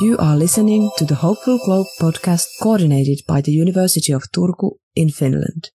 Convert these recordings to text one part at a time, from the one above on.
You are listening to the Hopeful Globe podcast coordinated by the University of Turku in Finland.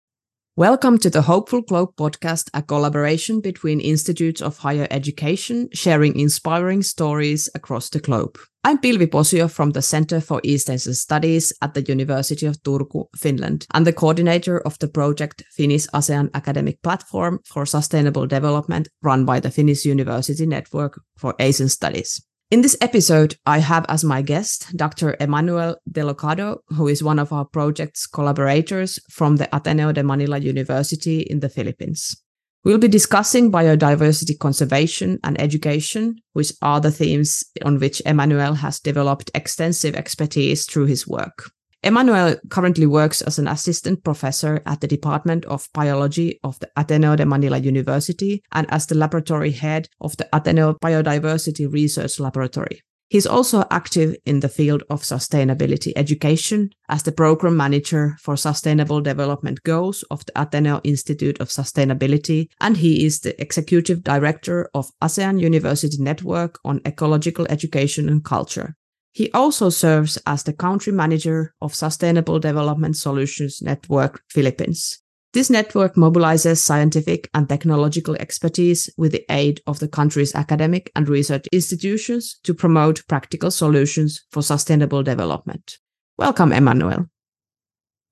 Welcome to the Hopeful Globe podcast, a collaboration between institutes of higher education sharing inspiring stories across the globe. I'm Pilvi Posio from the Center for East Asian Studies at the University of Turku, Finland, and the coordinator of the project Finnish ASEAN Academic Platform for Sustainable Development run by the Finnish University Network for Asian Studies. In this episode, I have as my guest Dr. Emmanuel Delocado, who is one of our project's collaborators from the Ateneo de Manila University in the Philippines. We'll be discussing biodiversity conservation and education, which are the themes on which Emmanuel has developed extensive expertise through his work. Emmanuel currently works as an assistant professor at the Department of Biology of the Ateneo de Manila University and as the laboratory head of the Ateneo Biodiversity Research Laboratory. He's also active in the field of sustainability education as the program manager for sustainable development goals of the Ateneo Institute of Sustainability, and he is the executive director of ASEAN University Network on Ecological Education and Culture. He also serves as the country manager of Sustainable Development Solutions Network Philippines. This network mobilizes scientific and technological expertise with the aid of the country's academic and research institutions to promote practical solutions for sustainable development. Welcome, Emmanuel.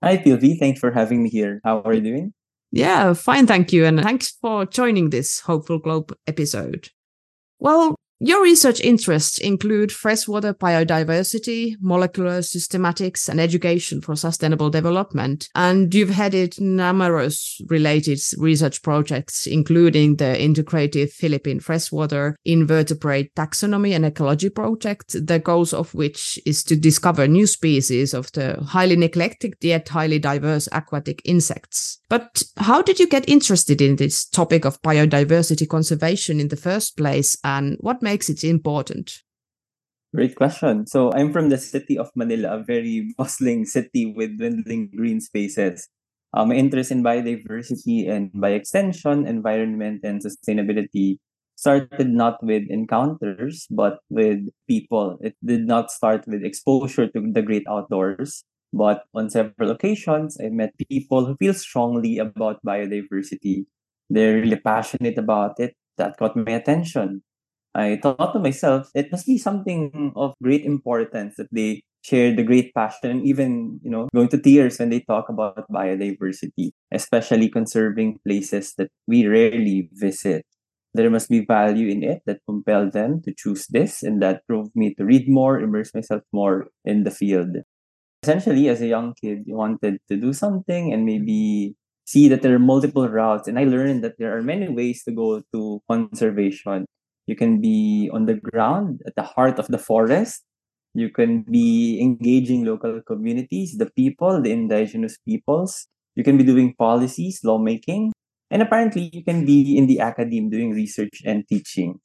Hi, Pilvi. Thanks for having me here. How are you doing? Yeah, fine, thank you. And thanks for joining this Hopeful Globe episode. Well, your research interests include freshwater biodiversity, molecular systematics, and education for sustainable development. And you've headed numerous related research projects, including the Integrative Philippine Freshwater Invertebrate Taxonomy and Ecology Project, the goals of which is to discover new species of the highly neglected yet highly diverse aquatic insects. But how did you get interested in this topic of biodiversity conservation in the first place, and what makes it important? Great question. So I'm from the city of Manila, a very bustling city with dwindling green spaces. Uh, my interest in biodiversity and by extension, environment and sustainability started not with encounters, but with people. It did not start with exposure to the great outdoors, but on several occasions, I met people who feel strongly about biodiversity. They're really passionate about it. That caught my attention. I thought to myself, it must be something of great importance that they share the great passion even, you know, going to tears when they talk about biodiversity, especially conserving places that we rarely visit. There must be value in it that compelled them to choose this, and that drove me to read more, immerse myself more in the field. Essentially, as a young kid, you wanted to do something and maybe see that there are multiple routes. And I learned that there are many ways to go to conservation you can be on the ground at the heart of the forest. You can be engaging local communities, the people, the indigenous peoples. You can be doing policies, lawmaking. And apparently, you can be in the academe doing research and teaching.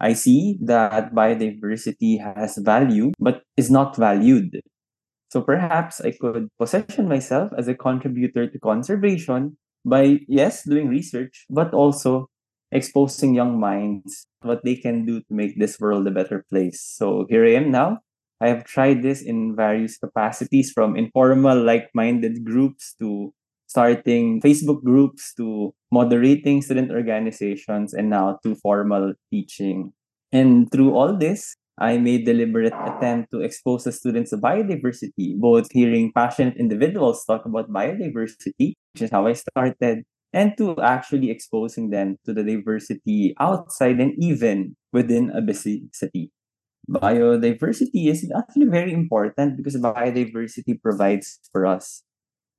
I see that biodiversity has value, but is not valued. So perhaps I could position myself as a contributor to conservation by, yes, doing research, but also exposing young minds what they can do to make this world a better place. So here I am now. I have tried this in various capacities from informal, like minded groups to starting Facebook groups to moderating student organizations and now to formal teaching. And through all this, I made deliberate attempt to expose the students to biodiversity, both hearing passionate individuals talk about biodiversity, which is how I started, and to actually exposing them to the diversity outside and even within a busy city. Biodiversity is actually very important because biodiversity provides for us.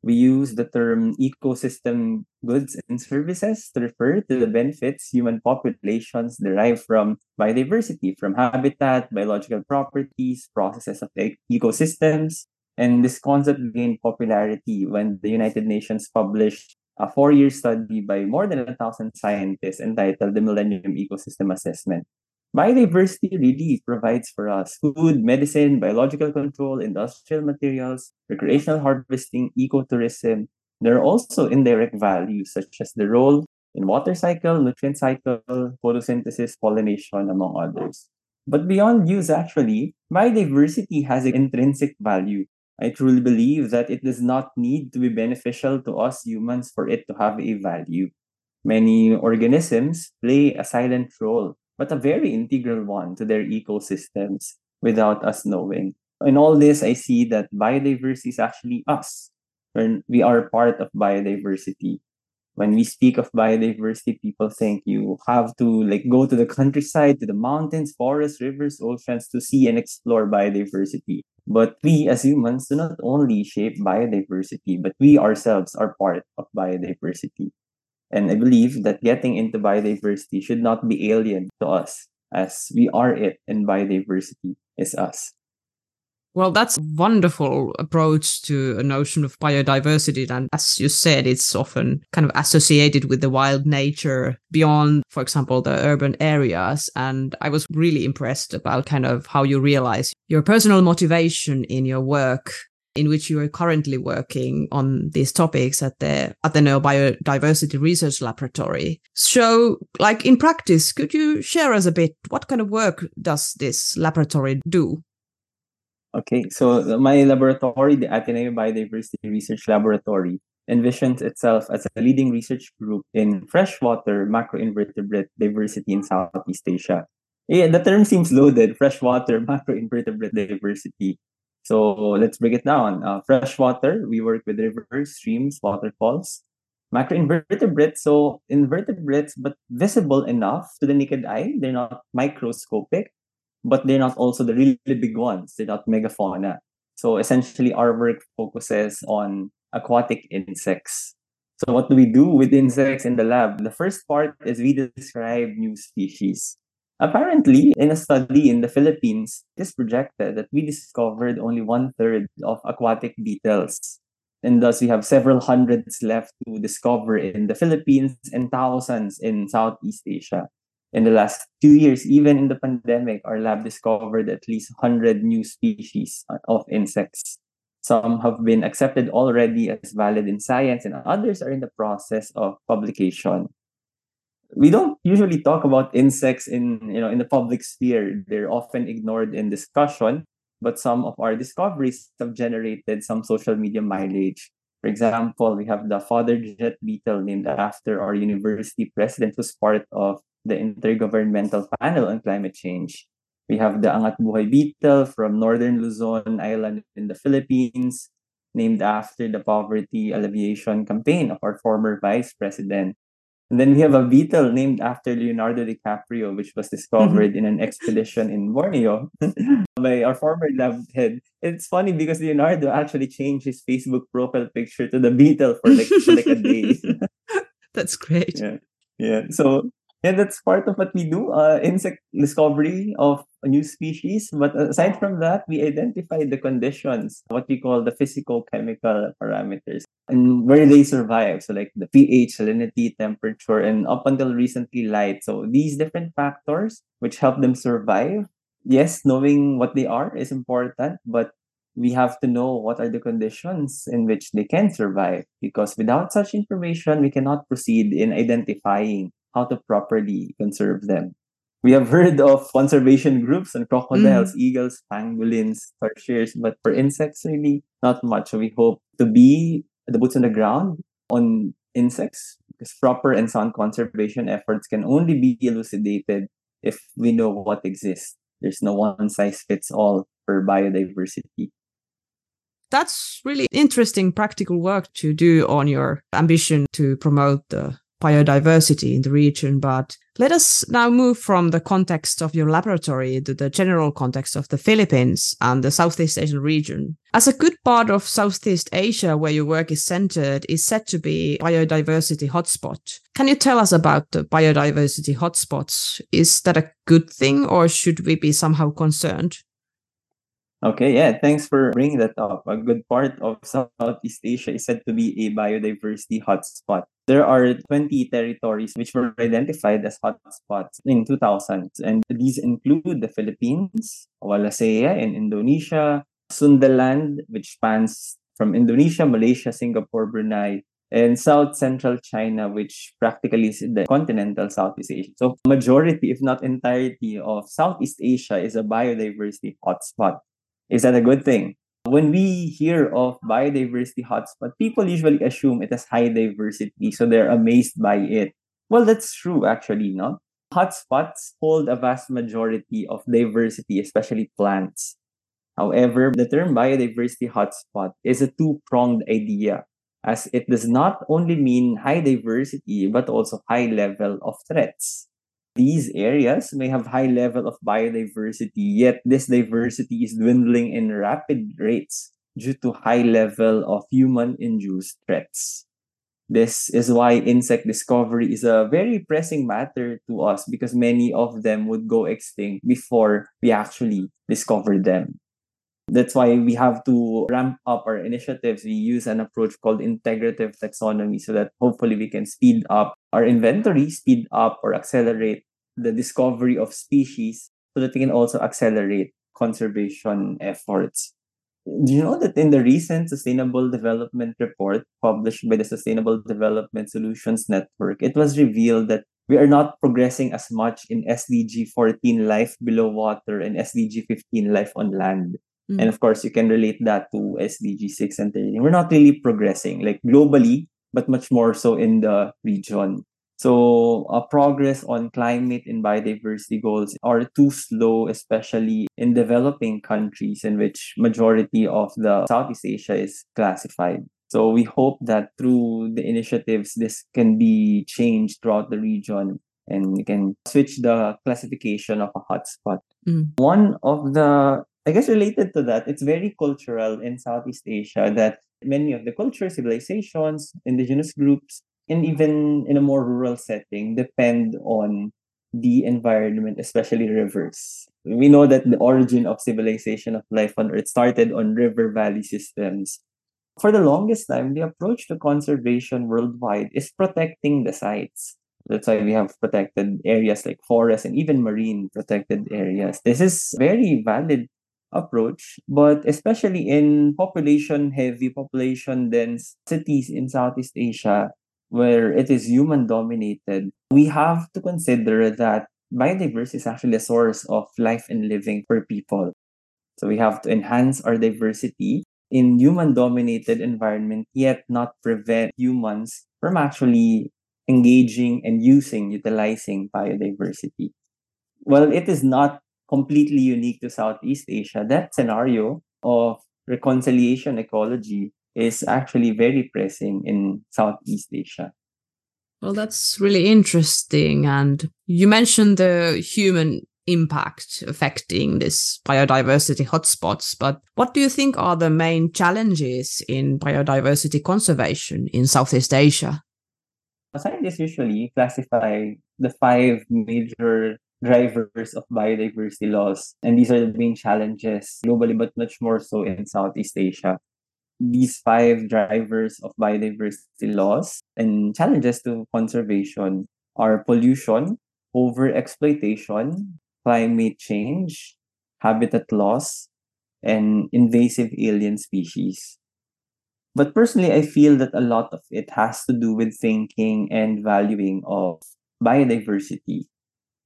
We use the term ecosystem goods and services to refer to the benefits human populations derive from biodiversity, from habitat, biological properties, processes of ecosystems. And this concept gained popularity when the United Nations published a four-year study by more than a thousand scientists entitled the Millennium Ecosystem Assessment. Biodiversity really provides for us food, medicine, biological control, industrial materials, recreational harvesting, ecotourism. There are also indirect values such as the role in water cycle, nutrient cycle, photosynthesis, pollination, among others. But beyond use, actually, biodiversity has an intrinsic value. I truly believe that it does not need to be beneficial to us humans for it to have a value. Many organisms play a silent role, but a very integral one to their ecosystems without us knowing. In all this, I see that biodiversity is actually us. We are part of biodiversity when we speak of biodiversity, people think you have to like go to the countryside, to the mountains, forests, rivers, oceans to see and explore biodiversity. But we as humans do not only shape biodiversity, but we ourselves are part of biodiversity. And I believe that getting into biodiversity should not be alien to us, as we are it, and biodiversity is us. Well, that's a wonderful approach to a notion of biodiversity. And as you said, it's often kind of associated with the wild nature beyond, for example, the urban areas. And I was really impressed about kind of how you realize your personal motivation in your work in which you are currently working on these topics at the Ateneo Biodiversity Research Laboratory. So, like in practice, could you share us a bit what kind of work does this laboratory do? Okay, so my laboratory, the Ateneo Biodiversity Research Laboratory, envisions itself as a leading research group in freshwater macroinvertebrate diversity in Southeast Asia. Yeah, the term seems loaded, freshwater macroinvertebrate diversity. So let's break it down. Uh, freshwater, we work with rivers, streams, waterfalls. Macroinvertebrate, so invertebrates, but visible enough to the naked eye. They're not microscopic, but they're not also the really big ones. They're not megafauna. So essentially, our work focuses on aquatic insects. So what do we do with insects in the lab? The first part is we describe new species. Apparently, in a study in the Philippines, it is projected that we discovered only one third of aquatic beetles. And thus, we have several hundreds left to discover in the Philippines and thousands in Southeast Asia in the last two years, even in the pandemic, our lab discovered at least 100 new species of insects. Some have been accepted already as valid in science, and others are in the process of publication. We don't usually talk about insects in you know in the public sphere. They're often ignored in discussion, but some of our discoveries have generated some social media mileage. For example, we have the father Jett beetle named after our university president who's part of the Intergovernmental Panel on Climate Change. We have the Angat Buhay Beetle from Northern Luzon Island in the Philippines, named after the poverty alleviation campaign of our former vice president. And then we have a beetle named after Leonardo DiCaprio, which was discovered mm-hmm. in an expedition in Borneo by our former lab head. It's funny because Leonardo actually changed his Facebook profile picture to the beetle for like, for like a day. That's great. Yeah. Yeah. So yeah, that's part of what we do, uh, insect discovery of a new species. But aside from that, we identify the conditions, what we call the physical-chemical parameters, and where they survive. So like the pH, salinity, temperature, and up until recently, light. So these different factors which help them survive. Yes, knowing what they are is important, but we have to know what are the conditions in which they can survive because without such information we cannot proceed in identifying how to properly conserve them. We have heard of conservation groups and crocodiles, mm. eagles, pangolins, tarsiers, but for insects, really not much. So We hope to be the boots on the ground on insects because proper and sound conservation efforts can only be elucidated if we know what exists. There's no one size fits all for biodiversity. That's really interesting practical work to do on your ambition to promote the biodiversity in the region. But let us now move from the context of your laboratory to the general context of the Philippines and the Southeast Asian region. As a good part of Southeast Asia where your work is centered is said to be biodiversity hotspot. Can you tell us about the biodiversity hotspots? Is that a good thing or should we be somehow concerned? Okay, yeah, thanks for bringing that up. A good part of Southeast Asia is said to be a biodiversity hotspot. There are 20 territories which were identified as hotspots in 2000, and these include the Philippines, Wallacea in Indonesia, Sundaland, which spans from Indonesia, Malaysia, Singapore, Brunei, and South Central China, which practically is the continental Southeast Asia. So majority, if not entirety, of Southeast Asia is a biodiversity hotspot. Is that a good thing? When we hear of biodiversity hotspot, people usually assume it has high diversity, so they're amazed by it. Well, that's true actually, no? Hotspots hold a vast majority of diversity, especially plants. However, the term biodiversity hotspot is a two-pronged idea as it does not only mean high diversity but also high level of threats. These areas may have high level of biodiversity, yet this diversity is dwindling in rapid rates due to high level of human-induced threats. This is why insect discovery is a very pressing matter to us because many of them would go extinct before we actually discover them. That's why we have to ramp up our initiatives. We use an approach called integrative taxonomy so that hopefully we can speed up our inventory, speed up or accelerate the discovery of species so that we can also accelerate conservation efforts. Do you know that in the recent Sustainable Development Report published by the Sustainable Development Solutions Network, it was revealed that we are not progressing as much in SDG 14 life below water and SDG 15 life on land. Mm. And of course, you can relate that to SDG 6 and 13. We're not really progressing, like globally, but much more so in the region. So, uh, progress on climate and biodiversity goals are too slow, especially in developing countries in which majority of the Southeast Asia is classified. So we hope that through the initiatives, this can be changed throughout the region and we can switch the classification of a hotspot. Mm. One of the I guess related to that, it's very cultural in Southeast Asia that many of the cultures, civilizations, indigenous groups, and even in a more rural setting depend on the environment, especially rivers. We know that the origin of civilization of life on Earth started on river valley systems. For the longest time, the approach to conservation worldwide is protecting the sites. That's why we have protected areas like forests and even marine protected areas. This is very valid approach, but especially in population heavy, population dense cities in Southeast Asia, where it is human dominated, we have to consider that biodiversity is actually a source of life and living for people. So we have to enhance our diversity in human dominated environment, yet not prevent humans from actually engaging and using, utilizing biodiversity. Well, it is not completely unique to Southeast Asia, that scenario of reconciliation ecology is actually very pressing in Southeast Asia. Well, that's really interesting. And you mentioned the human impact affecting this biodiversity hotspots, but what do you think are the main challenges in biodiversity conservation in Southeast Asia? Scientists usually classify the five major drivers of biodiversity loss. And these are the main challenges globally, but much more so in Southeast Asia. These five drivers of biodiversity loss and challenges to conservation are pollution, overexploitation, climate change, habitat loss, and invasive alien species. But personally, I feel that a lot of it has to do with thinking and valuing of biodiversity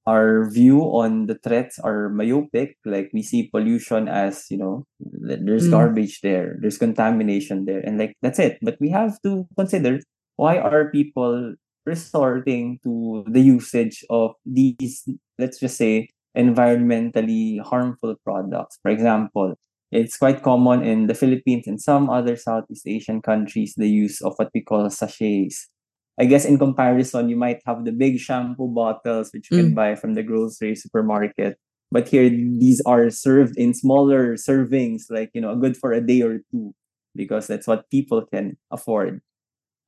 our view on the threats are myopic like we see pollution as you know there's mm. garbage there there's contamination there and like that's it. But we have to consider why are people resorting to the usage of these let's just say environmentally harmful products. For example it's quite common in the philippines and some other southeast asian countries the use of what we call sachets I guess in comparison, you might have the big shampoo bottles which you mm. can buy from the grocery supermarket. But here, these are served in smaller servings, like, you know, good for a day or two, because that's what people can afford.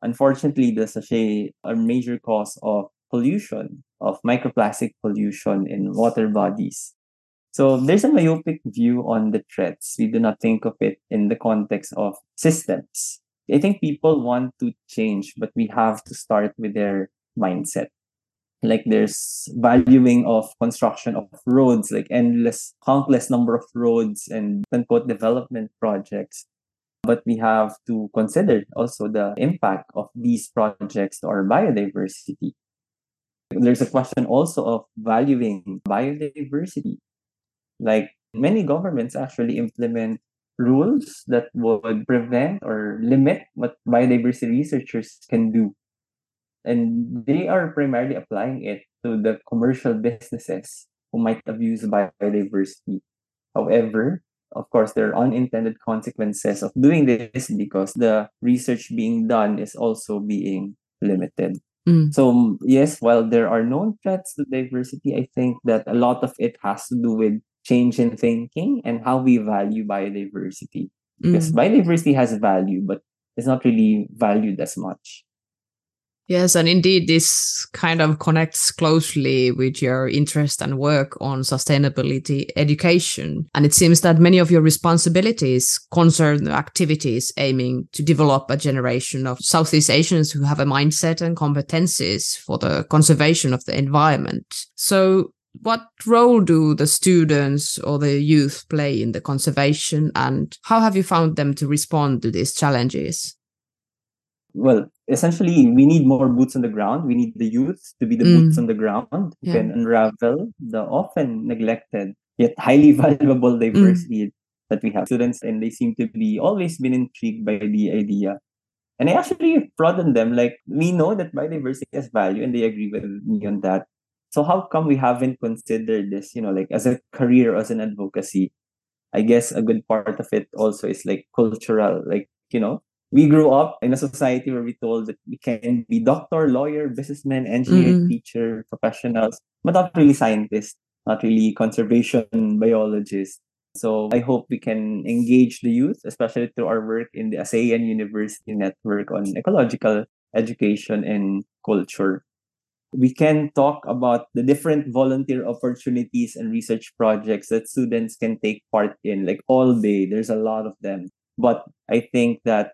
Unfortunately, the sachet are major cause of pollution, of microplastic pollution in water bodies. So there's a myopic view on the threats. We do not think of it in the context of systems. I think people want to change, but we have to start with their mindset. Like there's valuing of construction of roads, like endless, countless number of roads and quote development projects. but we have to consider also the impact of these projects to our biodiversity. There's a question also of valuing biodiversity. Like many governments actually implement rules that would prevent or limit what biodiversity researchers can do. And they are primarily applying it to the commercial businesses who might abuse biodiversity. However, of course, there are unintended consequences of doing this because the research being done is also being limited. Mm. So, yes, while there are known threats to diversity, I think that a lot of it has to do with change in thinking and how we value biodiversity. Because Mm. biodiversity has value, but it's not really valued as much. Yes, and indeed, this kind of connects closely with your interest and work on sustainability education. And it seems that many of your responsibilities concern activities aiming to develop a generation of Southeast Asians who have a mindset and competencies for the conservation of the environment. So, what role do the students or the youth play in the conservation, and how have you found them to respond to these challenges? Well, essentially, we need more boots on the ground. We need the youth to be the Mm. boots on the ground who Yeah. can unravel the often neglected yet highly valuable diversity that we have. Students, and they seem to be always been intrigued by the idea. And I actually prod on them, like, we know that biodiversity has value, and they agree with me on that. So how come we haven't considered this, you know, like as a career, as an advocacy? I guess a good part of it also is like cultural, like, you know, we grew up in a society where we told that we can be doctor, lawyer, businessman, engineer, Mm-mm. teacher, professionals, but not really scientists, not really conservation biologists. So I hope we can engage the youth, especially through our work in the ASEAN University Network on ecological education and culture. We can talk about the different volunteer opportunities and research projects that students can take part in, like all day. There's a lot of them. But I think that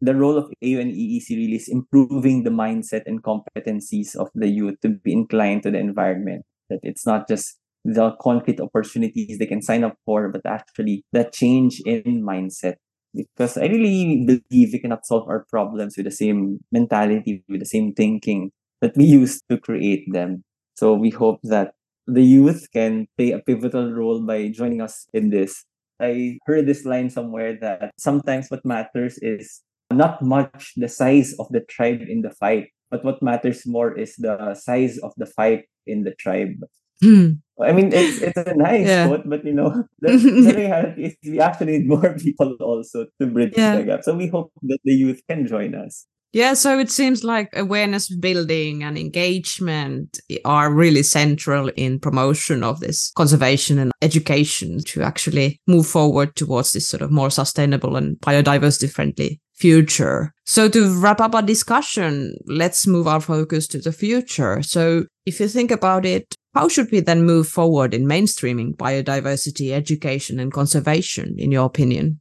the role of AUN really is improving the mindset and competencies of the youth to be inclined to the environment. That it's not just the concrete opportunities they can sign up for, but actually the change in mindset. Because I really believe we cannot solve our problems with the same mentality, with the same thinking that we used to create them. So we hope that the youth can play a pivotal role by joining us in this. I heard this line somewhere that sometimes what matters is not much the size of the tribe in the fight, but what matters more is the size of the fight in the tribe. Hmm. I mean, it's it's a nice Yeah. quote, but you know, the, the reality is we actually need more people also to bridge Yeah. the gap. So we hope that the youth can join us. Yeah, so it seems like awareness building and engagement are really central in promotion of this conservation and education to actually move forward towards this sort of more sustainable and biodiversity friendly future. So to wrap up our discussion, let's move our focus to the future. So if you think about it, how should we then move forward in mainstreaming biodiversity education and conservation, in your opinion?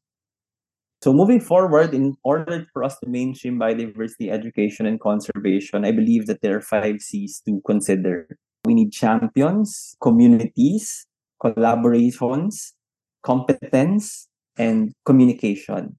So moving forward, in order for us to mainstream biodiversity education and conservation, I believe that there are five C's to consider. We need champions, communities, collaborations, competence, and communication.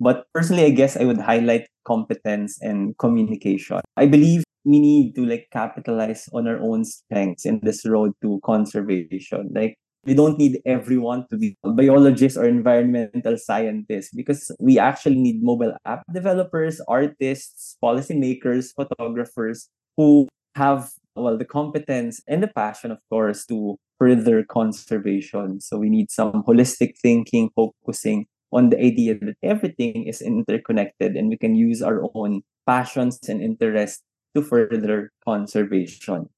But personally, I guess I would highlight competence and communication. I believe we need to like capitalize on our own strengths in this road to conservation. Like we don't need everyone to be biologists or environmental scientists because we actually need mobile app developers, artists, policymakers, photographers who have well the competence and the passion of course to further conservation. So we need some holistic thinking focusing on the idea that everything is interconnected and we can use our own passions and interests to further conservation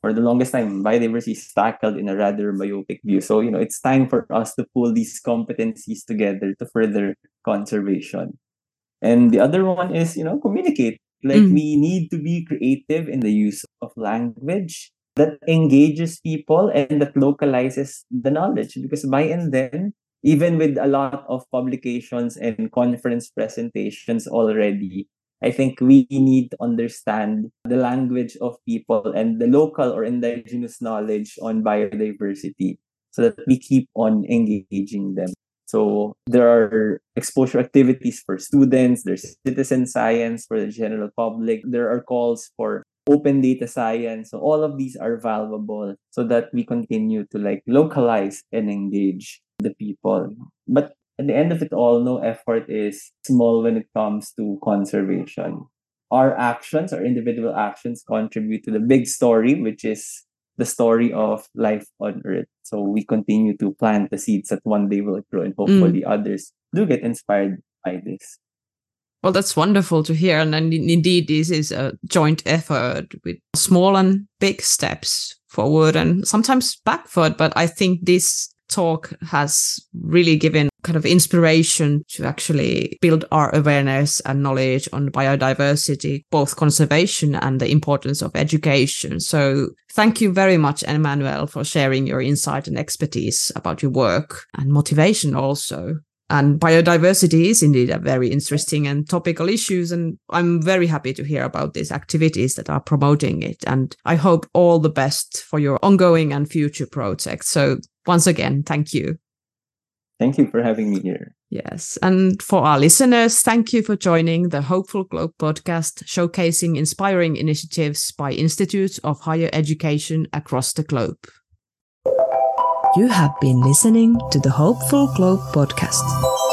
for the longest time, biodiversity is tackled in a rather myopic view. So, you know, it's time for us to pull these competencies together to further conservation. And the other one is, you know, communicate. Like Mm. we need to be creative in the use of language that engages people and that localizes the knowledge. Because by and then, even with a lot of publications and conference presentations already, I think we need to understand the language of people and the local or indigenous knowledge on biodiversity so that we keep on engaging them. So there are exposure activities for students, there's citizen science for the general public, there are calls for open data science. So all of these are valuable so that we continue to like localize and engage the people. But at the end of it all, no effort is small when it comes to conservation. Our actions, our individual actions contribute to the big story, which is the story of life on Earth. So we continue to plant the seeds that one day will grow, and hopefully mm. others do get inspired by this. Well, that's wonderful to hear. And, and indeed, this is a joint effort with small and big steps forward and sometimes backward. But I think this talk has really given kind of inspiration to actually build our awareness and knowledge on biodiversity, both conservation and the importance of education. So thank you very much, Emmanuel, for sharing your insight and expertise about your work and motivation also. And biodiversity is indeed a very interesting and topical issues. And I'm very happy to hear about these activities that are promoting it. And I hope all the best for your ongoing and future projects. So once again, thank you. Thank you for having me here. Yes. And for our listeners, thank you for joining the Hopeful Globe podcast, showcasing inspiring initiatives by institutes of higher education across the globe. You have been listening to the Hopeful Globe podcast.